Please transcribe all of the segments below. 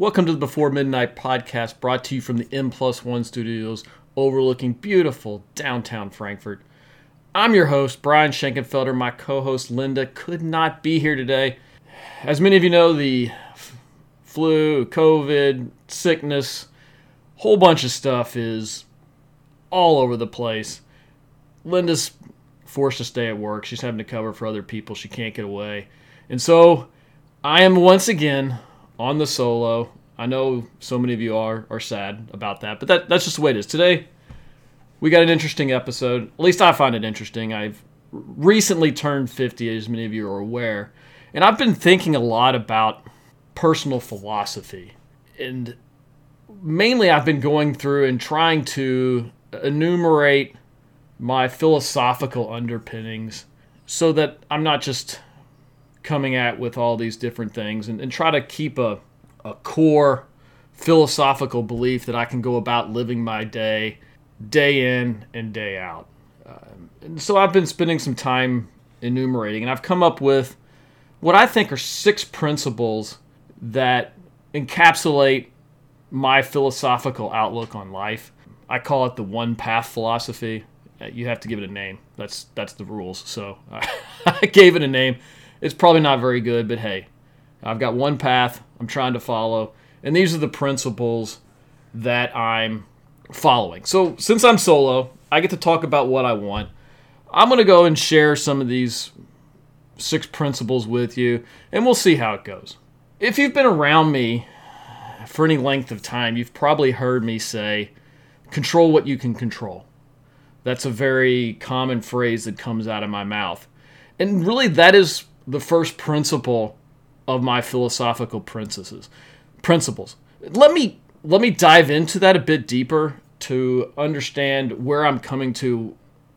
Welcome to the Before Midnight podcast brought to you from the M Plus One studios overlooking beautiful downtown Frankfort. I'm your host, Brian Schenkenfelder. My co host, Linda, could not be here today. As many of you know, the flu, COVID, sickness, whole bunch of stuff is all over the place. Linda's forced to stay at work. She's having to cover for other people. She can't get away. And so I am once again on the solo. I know so many of you are are sad about that, but that that's just the way it is. Today we got an interesting episode. At least I find it interesting. I've recently turned 50 as many of you are aware, and I've been thinking a lot about personal philosophy. And mainly I've been going through and trying to enumerate my philosophical underpinnings so that I'm not just coming at with all these different things and, and try to keep a, a core philosophical belief that I can go about living my day day in and day out. Um, and so I've been spending some time enumerating, and I've come up with what I think are six principles that encapsulate my philosophical outlook on life. I call it the one path philosophy. Uh, You have to give it a name. That's that's the rules. So I gave it a name. It's probably not very good, but hey, I've got one path I'm trying to follow, and these are the principles that I'm following. So since I'm solo, I get to talk about what I want. I'm going to go and share some of these six principles with you, and we'll see how it goes. If you've been around me for any length of time, you've probably heard me say, control what you can control. That's a very common phrase that comes out of my mouth. And really, that is the first principle of my philosophical principles. Principles. Let me let me dive into that a bit deeper to understand where I'm coming to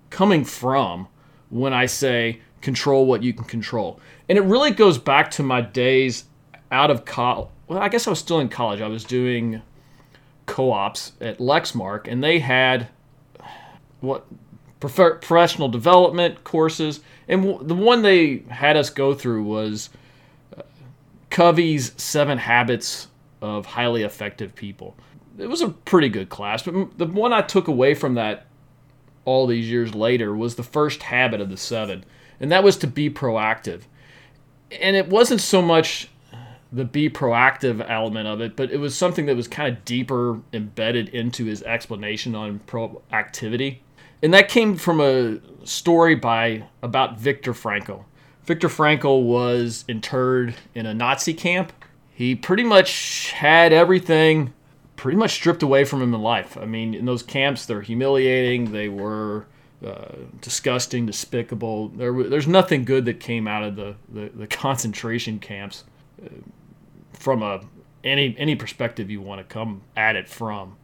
coming from when I say control what you can control. And it really goes back to my days out of college. Well, I guess I was still in college. I was doing co-ops at Lexmark and they had what prof- professional development courses and w- the one they had us go through was uh, Covey's 7 habits of highly effective people. It was a pretty good class, but m- the one I took away from that all these years later was the first habit of the 7, and that was to be proactive. And it wasn't so much the be proactive element of it, but it was something that was kind of deeper embedded into his explanation on proactivity. And that came from a story by about Viktor Frankl. Viktor Frankl was interred in a Nazi camp. He pretty much had everything pretty much stripped away from him in life. I mean, in those camps, they're humiliating. They were uh, disgusting, despicable. There, there's nothing good that came out of the, the, the concentration camps uh, from a any any perspective you want to come at it from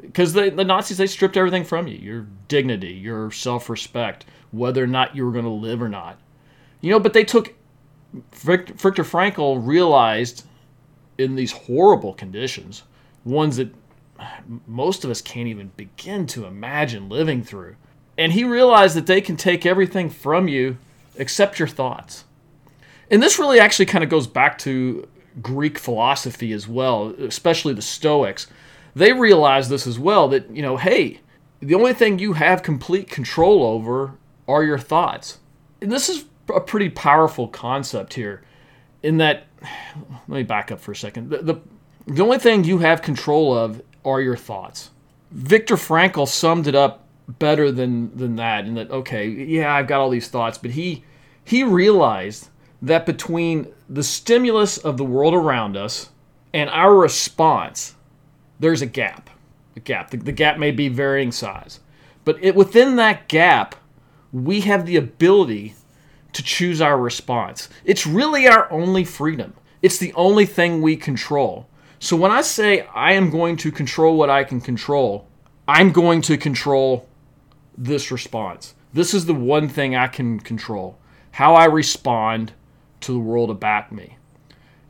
because the, the Nazis they stripped everything from you your dignity your self-respect whether or not you were going to live or not. You know but they took Viktor, Frankl realized in these horrible conditions ones that most of us can't even begin to imagine living through. And he realized that they can take everything from you except your thoughts. And this really actually kind of goes back to Greek philosophy as well, especially the Stoics. They realized this as well that, you know, hey, the only thing you have complete control over are your thoughts. And this is a pretty powerful concept here in that let me back up for a second. The, the, the only thing you have control of are your thoughts. Viktor Frankl summed it up better than than that in that okay, yeah, I've got all these thoughts, but he he realized that between the stimulus of the world around us and our response, there's a gap. A gap. The, the gap may be varying size, but it, within that gap, we have the ability to choose our response. It's really our only freedom. It's the only thing we control. So when I say I am going to control what I can control, I'm going to control this response. This is the one thing I can control. How I respond to the world about me.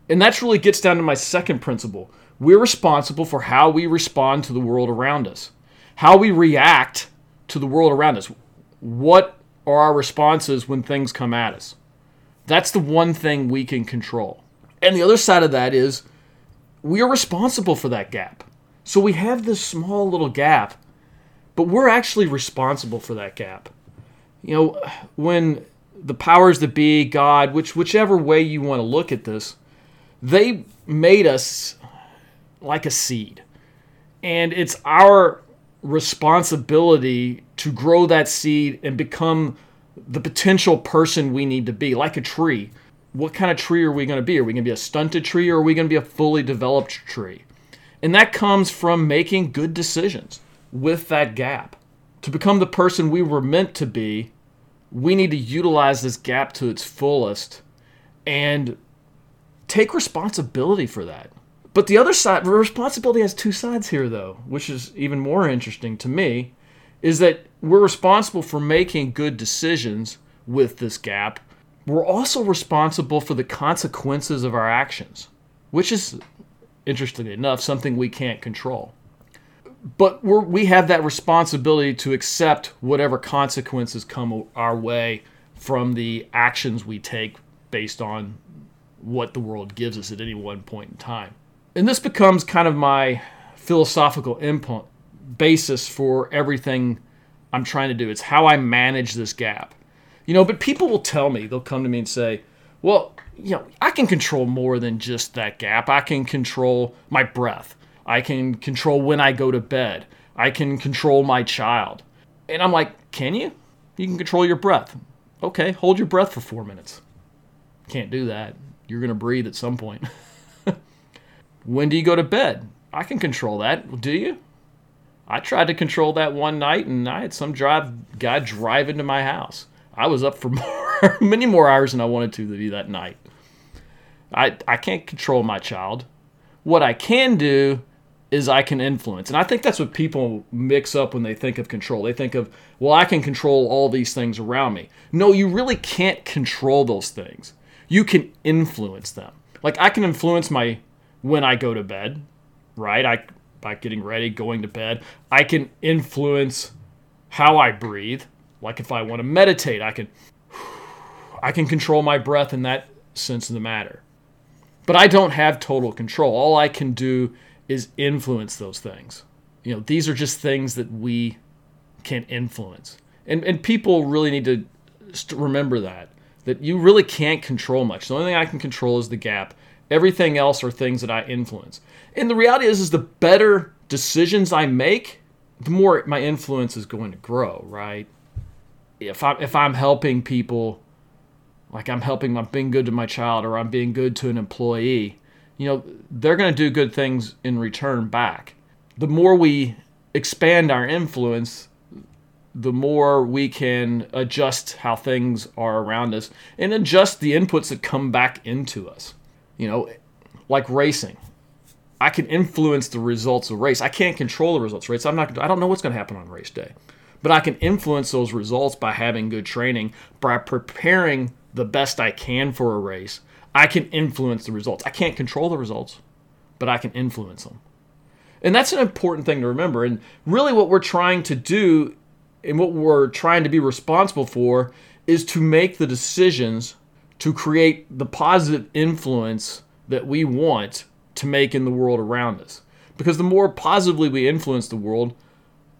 And that really gets down to my second principle. We're responsible for how we respond to the world around us, how we react to the world around us. What are our responses when things come at us? That's the one thing we can control. And the other side of that is we are responsible for that gap. So we have this small little gap, but we're actually responsible for that gap. You know, when the powers that be, God, which whichever way you want to look at this, they made us like a seed. And it's our responsibility to grow that seed and become the potential person we need to be, like a tree. What kind of tree are we going to be? Are we going to be a stunted tree or are we going to be a fully developed tree? And that comes from making good decisions with that gap. To become the person we were meant to be, we need to utilize this gap to its fullest and take responsibility for that. But the other side, responsibility has two sides here, though, which is even more interesting to me, is that we're responsible for making good decisions with this gap. We're also responsible for the consequences of our actions, which is, interestingly enough, something we can't control. But we have that responsibility to accept whatever consequences come our way from the actions we take based on what the world gives us at any one point in time. And this becomes kind of my philosophical input basis for everything I'm trying to do. It's how I manage this gap. You know, but people will tell me, they'll come to me and say, well, you know, I can control more than just that gap. I can control my breath. I can control when I go to bed. I can control my child. And I'm like, can you? You can control your breath. Okay, hold your breath for four minutes. Can't do that. You're going to breathe at some point. when do you go to bed? I can control that. Do you? I tried to control that one night and I had some drive guy drive into my house. I was up for more, many more hours than I wanted to be that night. I, I can't control my child. What I can do is I can influence. And I think that's what people mix up when they think of control. They think of, well, I can control all these things around me. No, you really can't control those things. You can influence them. Like I can influence my when I go to bed, right? I by getting ready, going to bed. I can influence how I breathe. Like if I want to meditate, I can I can control my breath in that sense of the matter. But I don't have total control. All I can do is influence those things. You know, these are just things that we can influence. And, and people really need to remember that, that you really can't control much. The only thing I can control is the gap. Everything else are things that I influence. And the reality is, is the better decisions I make, the more my influence is going to grow, right? If I'm, if I'm helping people, like I'm helping, I'm being good to my child or I'm being good to an employee, you know, they're going to do good things in return back. The more we expand our influence, the more we can adjust how things are around us and adjust the inputs that come back into us. You know, like racing. I can influence the results of race. I can't control the results of race. I'm not I don't know what's going to happen on race day. But I can influence those results by having good training, by preparing the best I can for a race, I can influence the results. I can't control the results, but I can influence them. And that's an important thing to remember. And really, what we're trying to do and what we're trying to be responsible for is to make the decisions to create the positive influence that we want to make in the world around us. Because the more positively we influence the world,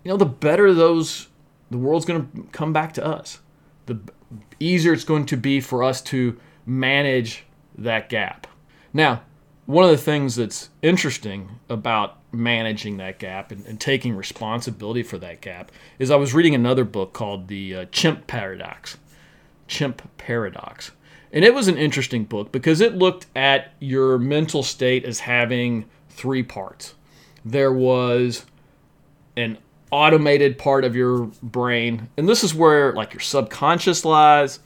you know, the better those the world's going to come back to us. The easier it's going to be for us to manage that gap. Now, one of the things that's interesting about managing that gap and, and, taking responsibility for that gap is I was reading another book called The uh, Chimp Paradox. Chimp Paradox. And it was an interesting book because it looked at your mental state as having three parts. There was an automated part of your brain, and this is where like your subconscious lies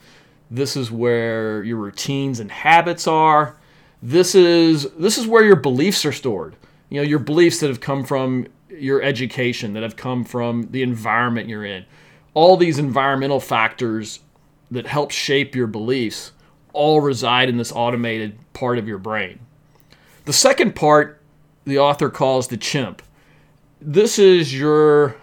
this is where your routines and habits are. This is this is where your beliefs are stored. You know, your beliefs that have come from your education, that have come from the environment you're in. All these environmental factors that help shape your beliefs all reside in this automated part of your brain. The second part the author calls the chimp. This is your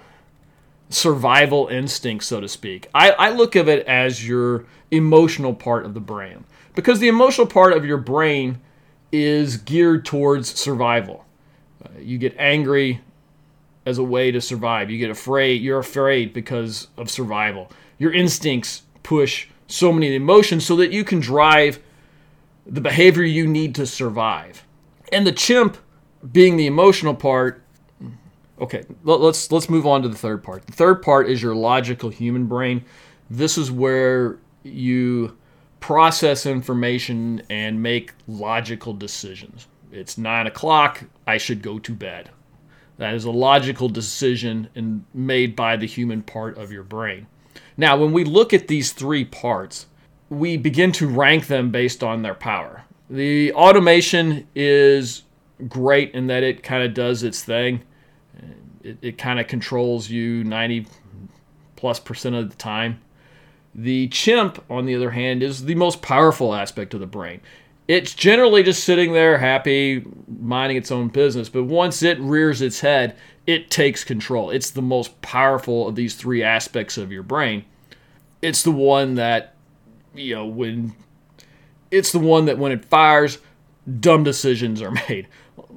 survival instinct, so to speak. I, I look at it as your emotional part of the brain because the emotional part of your brain is geared towards survival. Uh, you get angry as a way to survive. You get afraid. You're afraid because of survival. Your instincts push so many emotions so that you can drive the behavior you need to survive. And the chimp being the emotional part okay let's let's move on to the third part. The third part is your logical human brain. This is where you process information and make logical decisions. It's nine o'clock. I should go to bed. That is a logical decision and made by the human part of your brain now when we look at these three parts we begin to rank them based on their power the automation is great in that it kind of does its thing. It, it kind of controls you 90 plus percent of the time. The chimp, on the other hand, is the most powerful aspect of the brain. It's generally just sitting there happy, minding its own business, but once it rears its head, it takes control. It's the most powerful of these three aspects of your brain. It's the one that, you know, when it's the one that when it fires, dumb decisions are made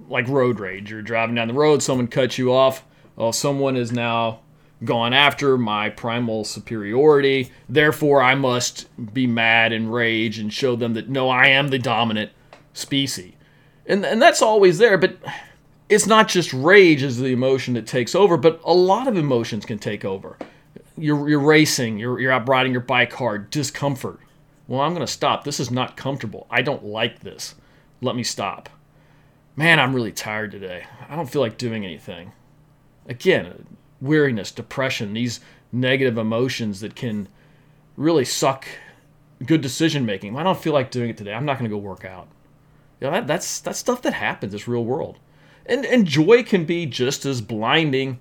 like road rage. You're driving down the road, someone cuts you off. Well, someone is now gone after my primal superiority. Therefore, I must be mad and rage and show them that no, I am the dominant species. And, and that's always there, but it's not just rage as the emotion that takes over, but a lot of emotions can take over. You're, you're racing, you're, you're out riding your bike hard, discomfort. Well, I'm going to stop. This is not comfortable. I don't like this. Let me stop man, I'm really tired today. I don't feel like doing anything. Again, weariness, depression, these negative emotions that can really suck good decision making. I don't feel like doing it today. I'm not going to go work out. You know, that, that's that's stuff that happens. It's real world, and and joy can be just as blinding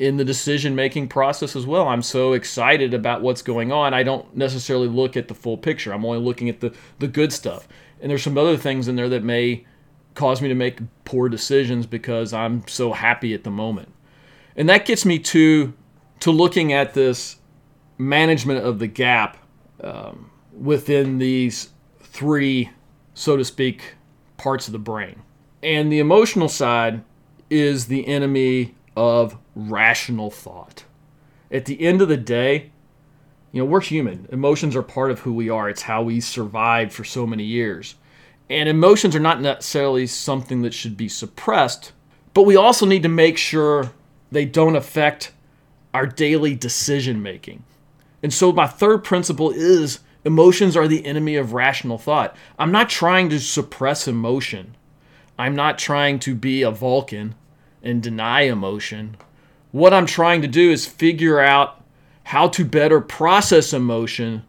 in the decision making process as well. I'm so excited about what's going on. I don't necessarily look at the full picture. I'm only looking at the the good stuff. And there's some other things in there that may cause me to make poor decisions because I'm so happy at the moment. And that gets me to to looking at this management of the gap um, within these three, so to speak, parts of the brain. And the emotional side is the enemy of rational thought. At the end of the day, you know, we're human. Emotions are part of who we are. It's how we survived for so many years. And emotions are not necessarily something that should be suppressed, but we also need to make sure they don't affect our daily decision making. And so, my third principle is emotions are the enemy of rational thought. I'm not trying to suppress emotion, I'm not trying to be a Vulcan and deny emotion. What I'm trying to do is figure out how to better process emotion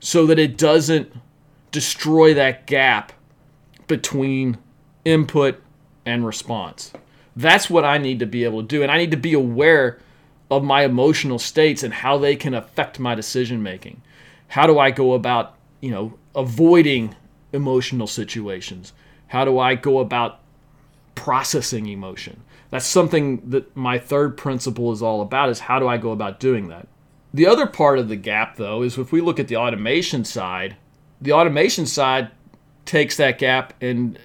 so that it doesn't destroy that gap between input and response. That's what I need to be able to do. And I need to be aware of my emotional states and how they can affect my decision making. How do I go about, you know, avoiding emotional situations? How do I go about processing emotion? That's something that my third principle is all about is how do I go about doing that? The other part of the gap though is if we look at the automation side, the automation side takes that gap and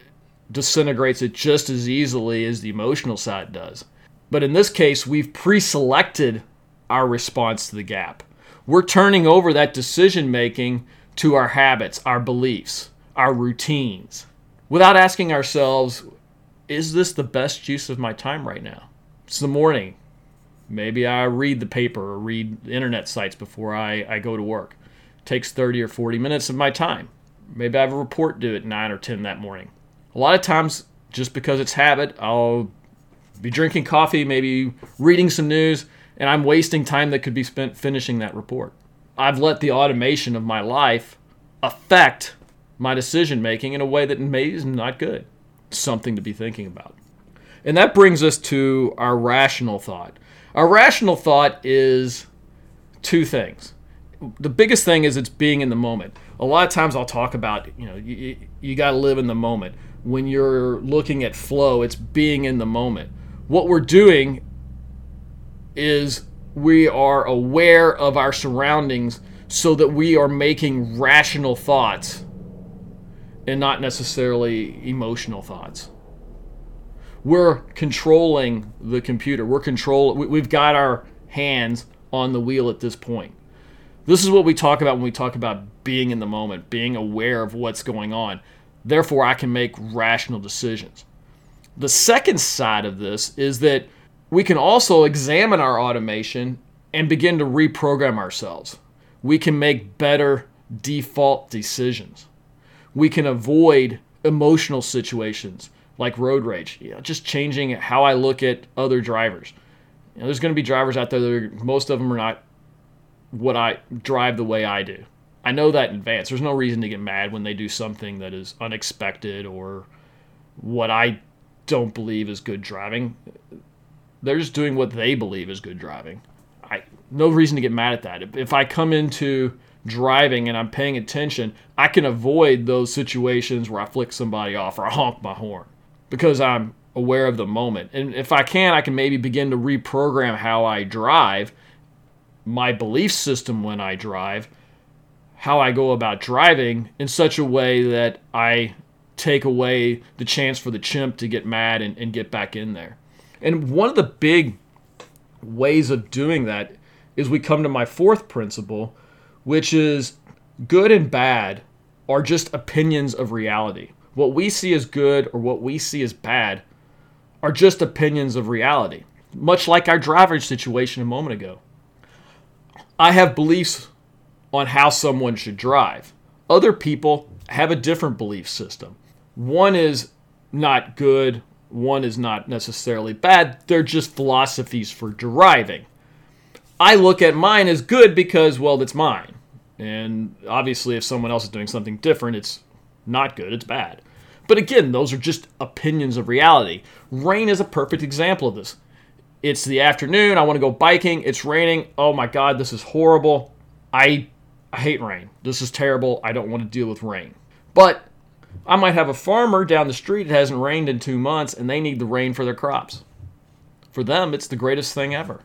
disintegrates it just as easily as the emotional side does. But in this case, we've pre selected our response to the gap. We're turning over that decision making to our habits, our beliefs, our routines, without asking ourselves, is this the best use of my time right now? It's the morning. Maybe I read the paper or read internet sites before I, I go to work. It takes 30 or 40 minutes of my time. Maybe I have a report due at 9 or 10 that morning. A lot of times, just because it's habit, I'll be drinking coffee, maybe reading some news, and I'm wasting time that could be spent finishing that report. I've let the automation of my life affect my decision making in a way that maybe is not good. Something to be thinking about. And that brings us to our rational thought. Our rational thought is two things. The biggest thing is it's being in the moment a lot of times I'll talk about, you know, you, you got to live in the moment. When you're looking at flow, it's being in the moment. What we're doing is we are aware of our surroundings so that we are making rational thoughts and not necessarily emotional thoughts. We're controlling the computer. We're control. We've got our hands on the wheel at this point. This is what we talk about when we talk about being in the moment, being aware of what's going on. Therefore, I can make rational decisions. The second side of this is that we can also examine our automation and begin to reprogram ourselves. We can make better default decisions. We can avoid emotional situations like road rage, you know, just changing how I look at other drivers. You know, there's going to be drivers out there that are, most of them are not what I drive the way I do. I know that in advance. There's no reason to get mad when they do something that is unexpected or what I don't believe is good driving. They're just doing what they believe is good driving. I no reason to get mad at that. If I come into driving and I'm paying attention, I can avoid those situations where I flick somebody off or I honk my horn because I'm aware of the moment. And if I can, I can maybe begin to reprogram how I drive, my belief system when I drive, how I go about driving in such a way that I take away the chance for the chimp to get mad and, and get back in there. And one of the big ways of doing that is we come to my fourth principle, which is good and bad are just opinions of reality. What we see as good or what we see as bad are just opinions of reality, much like our driving situation a moment ago. I have beliefs on how someone should drive. Other people have a different belief system. One is not good, one is not necessarily bad. They're just philosophies for driving. I look at mine as good because, well, it's mine. And obviously, if someone else is doing something different, it's not good, it's bad. But again, those are just opinions of reality. Rain is a perfect example of this. It's the afternoon, I want to go biking, it's raining. Oh my god, this is horrible. I I hate rain. This is terrible. I don't want to deal with rain. But I might have a farmer down the street, it hasn't rained in 2 months and they need the rain for their crops. For them, it's the greatest thing ever.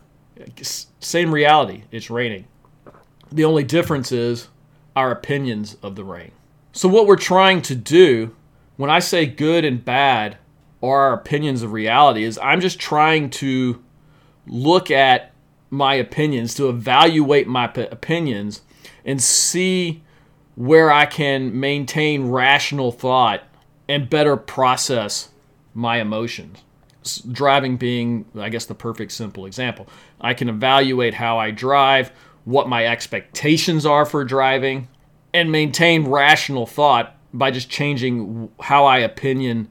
Same reality, it's raining. The only difference is our opinions of the rain. So, what we're trying to do when I say good and bad are our opinions of reality, is I'm just trying to look at my opinions, to evaluate my p- opinions, and see where I can maintain rational thought and better process my emotions driving being, I guess, the perfect simple example. I can evaluate how I drive, what my expectations are for driving, and maintain rational thought by just changing how I opinion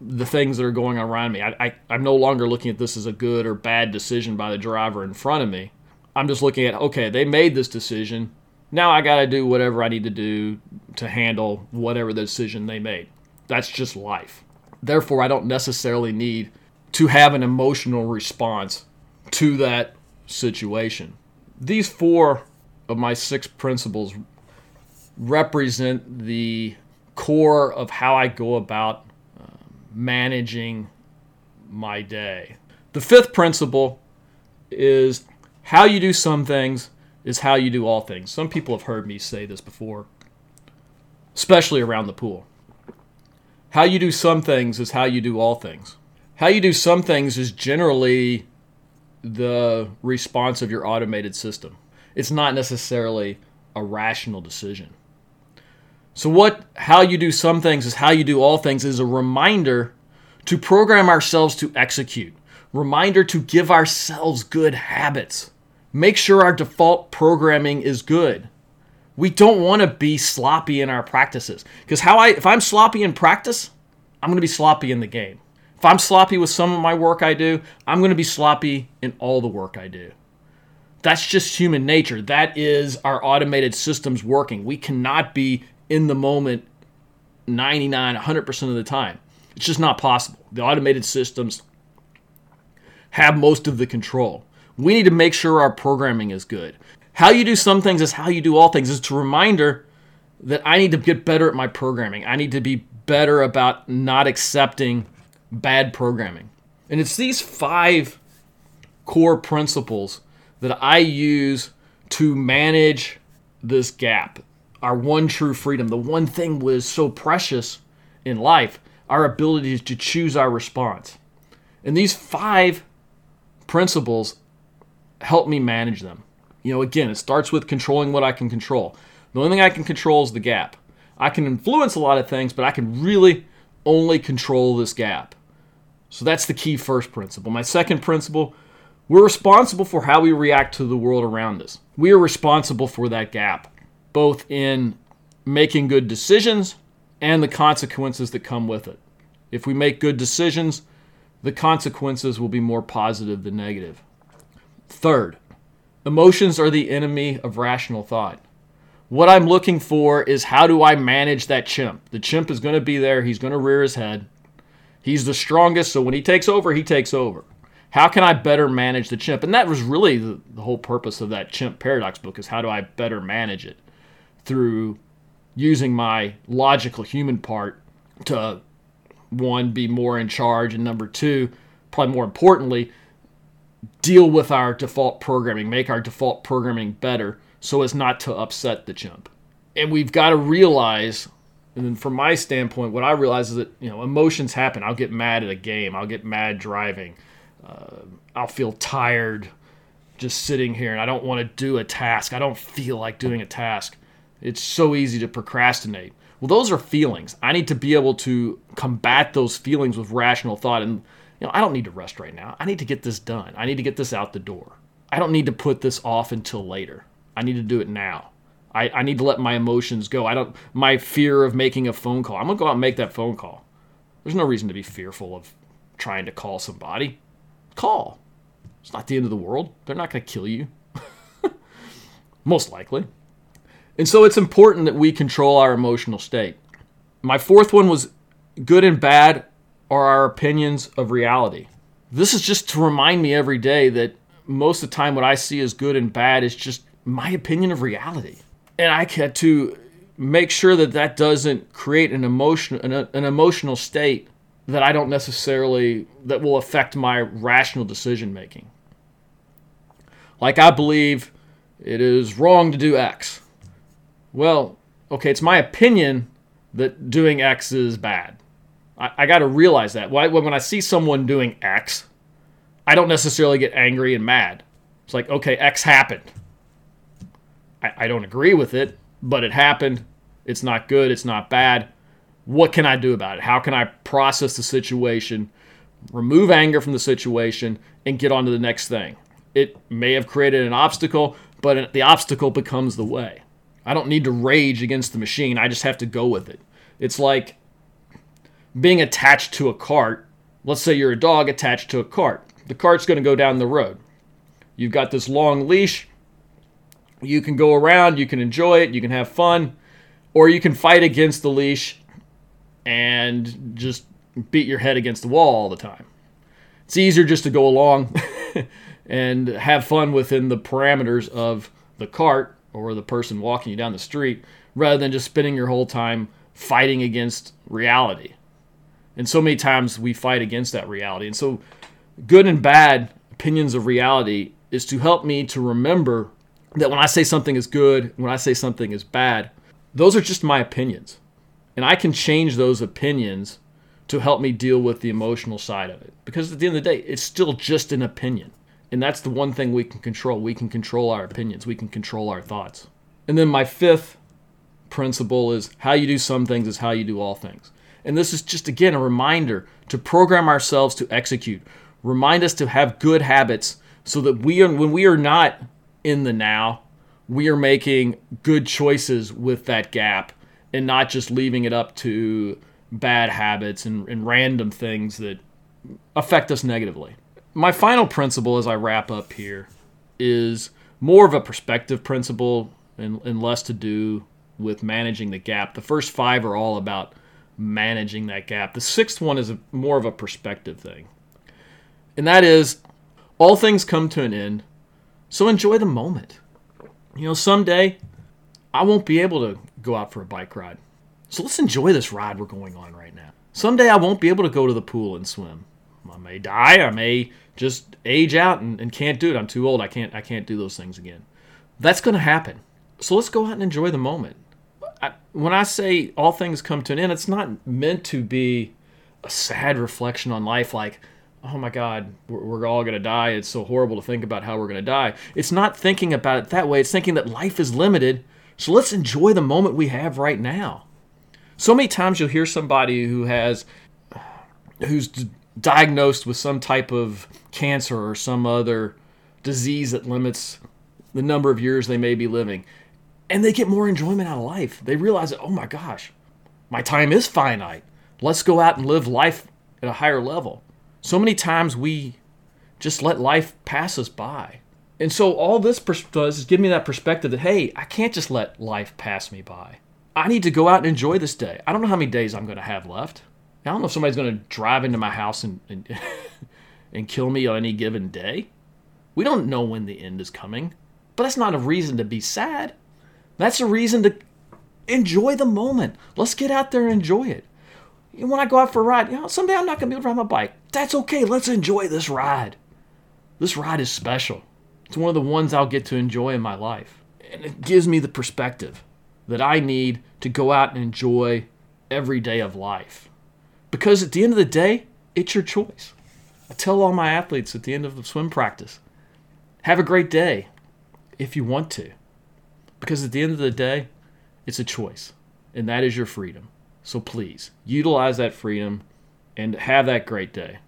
the things that are going around me. I, I, am no longer looking at this as a good or bad decision by the driver in front of me. I'm just looking at, okay, they made this decision. Now I got to do whatever I need to do to handle whatever the decision they made. That's just life. Therefore, I don't necessarily need to have an emotional response to that situation. These four of my six principles represent the core of how I go about uh, managing my day. The fifth principle is how you do some things is how you do all things. Some people have heard me say this before, especially around the pool. How you do some things is how you do all things. How you do some things is generally the response of your automated system. It's not necessarily a rational decision. So what how you do some things is how you do all things is a reminder to program ourselves to execute. Reminder to give ourselves good habits. Make sure our default programming is good we don't want to be sloppy in our practices because how i if i'm sloppy in practice i'm going to be sloppy in the game if i'm sloppy with some of my work i do i'm going to be sloppy in all the work i do. That's just human nature. That is our automated systems working. We cannot be in the moment 99 100% of the time. It's just not possible. The automated systems have most of the control. We need to make sure our programming is good. How you do some things is how you do all things. It's a reminder that I need to get better at my programming. I need to be better about not accepting bad programming. And it's these five core principles that I use to manage this gap our one true freedom, the one thing was so precious in life, our ability to choose our response. And these five principles help me manage them. You know, again, it starts with controlling what I can control. The only thing I can control is the gap. I can influence a lot of things, but I can really only control this gap. So that's the key first principle. My second principle we're responsible for how we react to the world around us. We are responsible for that gap, both in making good decisions and the consequences that come with it. If we make good decisions, the consequences will be more positive than negative. Third, emotions are the enemy of rational thought. What I'm looking for is how do I manage that chimp? The chimp is going to be there, he's going to rear his head. He's the strongest, so when he takes over, he takes over. How can I better manage the chimp? And that was really the, the whole purpose of that chimp paradox book is how do I better manage it through using my logical human part to one be more in charge and number two probably more importantly deal with our default programming make our default programming better so as not to upset the chimp and we've got to realize and then from my standpoint what i realize is that you know emotions happen i'll get mad at a game i'll get mad driving uh, i'll feel tired just sitting here and i don't want to do a task i don't feel like doing a task it's so easy to procrastinate well, those are feelings. I need to be able to combat those feelings with rational thought. And, you know, I don't need to rest right now. I need to get this done. I need to get this out the door. I don't need to put this off until later. I need to do it now. I, I need to let my emotions go. I don't, my fear of making a phone call. I'm to go out and make that phone call. There's no reason to be fearful of trying to call somebody. Call. It's not the end of the world. They're not to kill you. Most likely. And so it's important that we control our emotional state. My fourth one was good and bad are our opinions of reality. This is just to remind me every day that most of the time what I see as good and bad is just my opinion of reality. And I had to make sure that that doesn't create an emotion an, an emotional state that I don't necessarily that will affect my rational decision making. Like I believe it is wrong to do X well, okay, it's my opinion that doing X is bad. I, I got to realize that. When I see someone doing X, I don't necessarily get angry and mad. It's like, okay, X happened. I, I don't agree with it, but it happened. It's not good. It's not bad. What can I do about it? How can I process the situation, remove anger from the situation, and get on to the next thing? It may have created an obstacle, but the obstacle becomes the way. I don't need to rage against the machine. I just have to go with it. It's like being attached to a cart. Let's say you're a dog attached to a cart. The cart's going to go down the road. You've got this long leash. You can go around, you can enjoy it, you can have fun, or you can fight against the leash and just beat your head against the wall all the time. It's easier just to go along and have fun within the parameters of the cart or the person walking you down the street rather than just spending your whole time fighting against reality. And so many times we fight against that reality. And so, good and bad opinions of reality is to help me to remember that when I say something is good, when I say something is bad, those are just my opinions. And I can change those opinions to help me deal with the emotional side of it. Because at the end of the day, it's still just an opinion. And that's the one thing we can control. We can control our opinions, we can control our thoughts. And then my fifth principle is how you do some things is how you do all things. And this is just, again, a reminder to program ourselves to execute. Remind us to have good habits so that we are, when we are not in the now, we are making good choices with that gap and not just leaving it up to bad habits and, and random things that affect us negatively my final principle as I wrap up here is more of a perspective principle and, and less to do with managing the gap. The first five are all about managing that gap. The sixth one is a, more of a perspective thing. And that is all things come to an end, so enjoy the moment. You know, someday I won't be able to go out for a bike ride. So let's enjoy this ride we're going on right now. Someday I won't be able to go to the pool and swim. I may die, I may just age out and, and can't do it. I'm too old. I can't I can't do those things again. That's going to happen. So let's go out and enjoy the moment. I, when I say all things come to an end, it's not meant to be a sad reflection on life like, oh my God, we're, we're all going to die. It's so horrible to think about how we're going to die. It's not thinking about it that way. It's thinking that life is limited. So let's enjoy the moment we have right now. So many times you'll hear somebody who has, who's diagnosed with some type of cancer or some other disease that limits the number of years they may be living. And they get more enjoyment out of life. They realize, that, oh my gosh, my time is finite. Let's go out and live life at a higher level. So many times we just let life pass us by. And so all this does is give me that perspective that, hey, I can't just let life pass me by. I need to go out and enjoy this day. I don't know how many days I'm going to have left. I don't know if somebody's going to drive into my house and, and, and kill me on any given day. We don't know when the end is coming. But that's not a reason to be sad. That's a reason to enjoy the moment. Let's get out there and enjoy it. And when I go out for a ride, you know, someday I'm not going to be able to ride my bike. That's okay. Let's enjoy this ride. This ride is special. It's one of the ones I'll get to enjoy in my life. And it gives me the perspective that I need to go out and enjoy every day of life. Because at the end of the day, it's your choice. I tell all my athletes at the end of the swim practice have a great day if you want to. Because at the end of the day, it's a choice, and that is your freedom. So please utilize that freedom and have that great day.